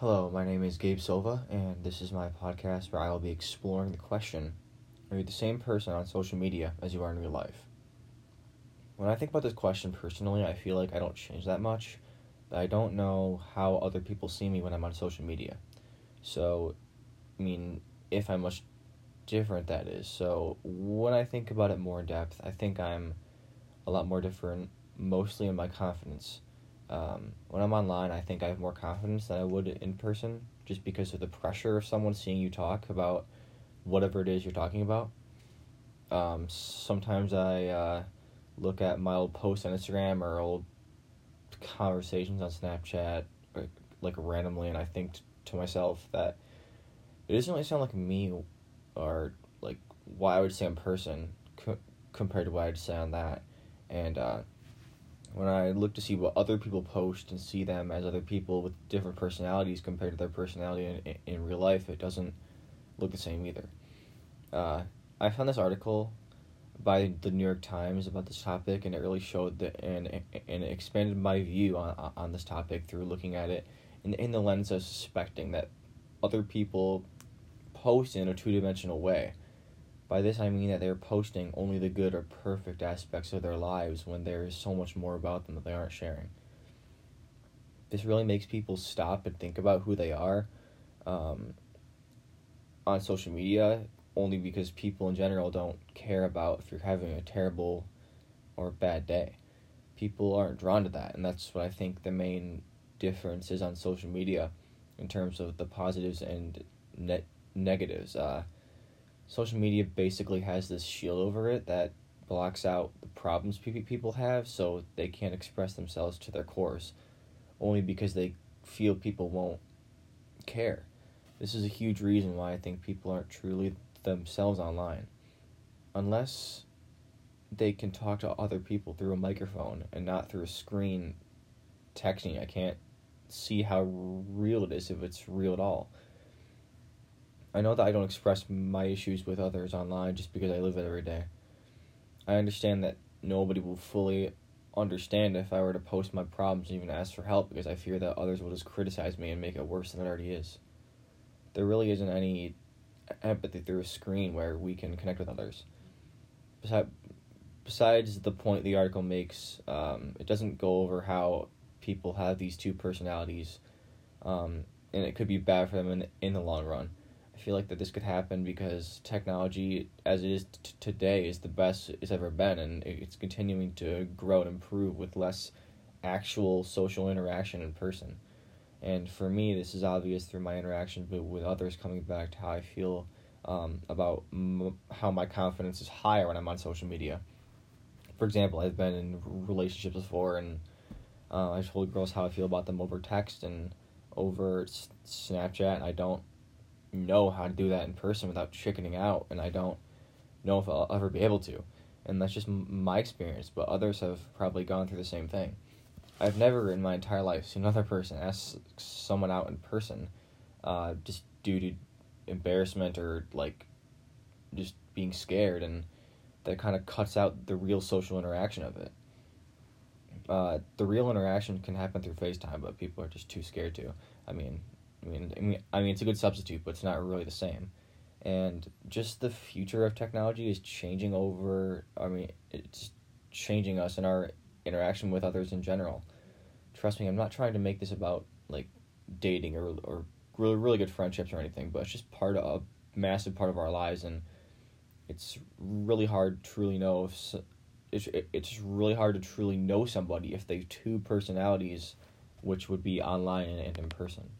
Hello, my name is Gabe Silva, and this is my podcast where I will be exploring the question Are you the same person on social media as you are in real life? When I think about this question personally, I feel like I don't change that much, but I don't know how other people see me when I'm on social media. So, I mean, if I'm much different, that is. So, when I think about it more in depth, I think I'm a lot more different, mostly in my confidence um, when I'm online, I think I have more confidence than I would in person, just because of the pressure of someone seeing you talk about whatever it is you're talking about. Um, sometimes I uh, look at my old posts on Instagram or old conversations on Snapchat, or, like randomly, and I think t- to myself that it doesn't really sound like me, or like what I would say in person co- compared to what I'd say on that, and. Uh, when I look to see what other people post and see them as other people with different personalities compared to their personality in, in real life, it doesn't look the same either. Uh, I found this article by the New York Times about this topic, and it really showed that and and expanded my view on on this topic through looking at it in in the lens of suspecting that other people post in a two dimensional way by this, I mean that they're posting only the good or perfect aspects of their lives when there is so much more about them that they aren't sharing. This really makes people stop and think about who they are um, on social media, only because people in general don't care about if you're having a terrible or bad day. People aren't drawn to that, and that's what I think the main difference is on social media in terms of the positives and net negatives. Uh, social media basically has this shield over it that blocks out the problems people have so they can't express themselves to their cores only because they feel people won't care. This is a huge reason why I think people aren't truly themselves online. Unless they can talk to other people through a microphone and not through a screen texting, I can't see how real it is if it's real at all. I know that I don't express my issues with others online just because I live it every day. I understand that nobody will fully understand if I were to post my problems and even ask for help because I fear that others will just criticize me and make it worse than it already is. There really isn't any empathy through a screen where we can connect with others. Besides, the point the article makes, um, it doesn't go over how people have these two personalities, um, and it could be bad for them in, in the long run. I feel like that this could happen because technology, as it is t- today, is the best it's ever been, and it's continuing to grow and improve with less actual social interaction in person. And for me, this is obvious through my interactions but with others, coming back to how I feel um, about m- how my confidence is higher when I'm on social media. For example, I've been in relationships before, and uh, I told girls how I feel about them over text and over s- Snapchat, and I don't know how to do that in person without chickening out, and I don't know if I'll ever be able to. And that's just my experience, but others have probably gone through the same thing. I've never in my entire life seen another person ask someone out in person, uh, just due to embarrassment or like just being scared, and that kind of cuts out the real social interaction of it. Uh, the real interaction can happen through FaceTime, but people are just too scared to. I mean, I mean, I mean, I mean, it's a good substitute, but it's not really the same. And just the future of technology is changing over. I mean, it's changing us and our interaction with others in general. Trust me, I'm not trying to make this about like dating or or really really good friendships or anything, but it's just part of a massive part of our lives, and it's really hard to truly know if it's it's really hard to truly know somebody if they two personalities, which would be online and in person.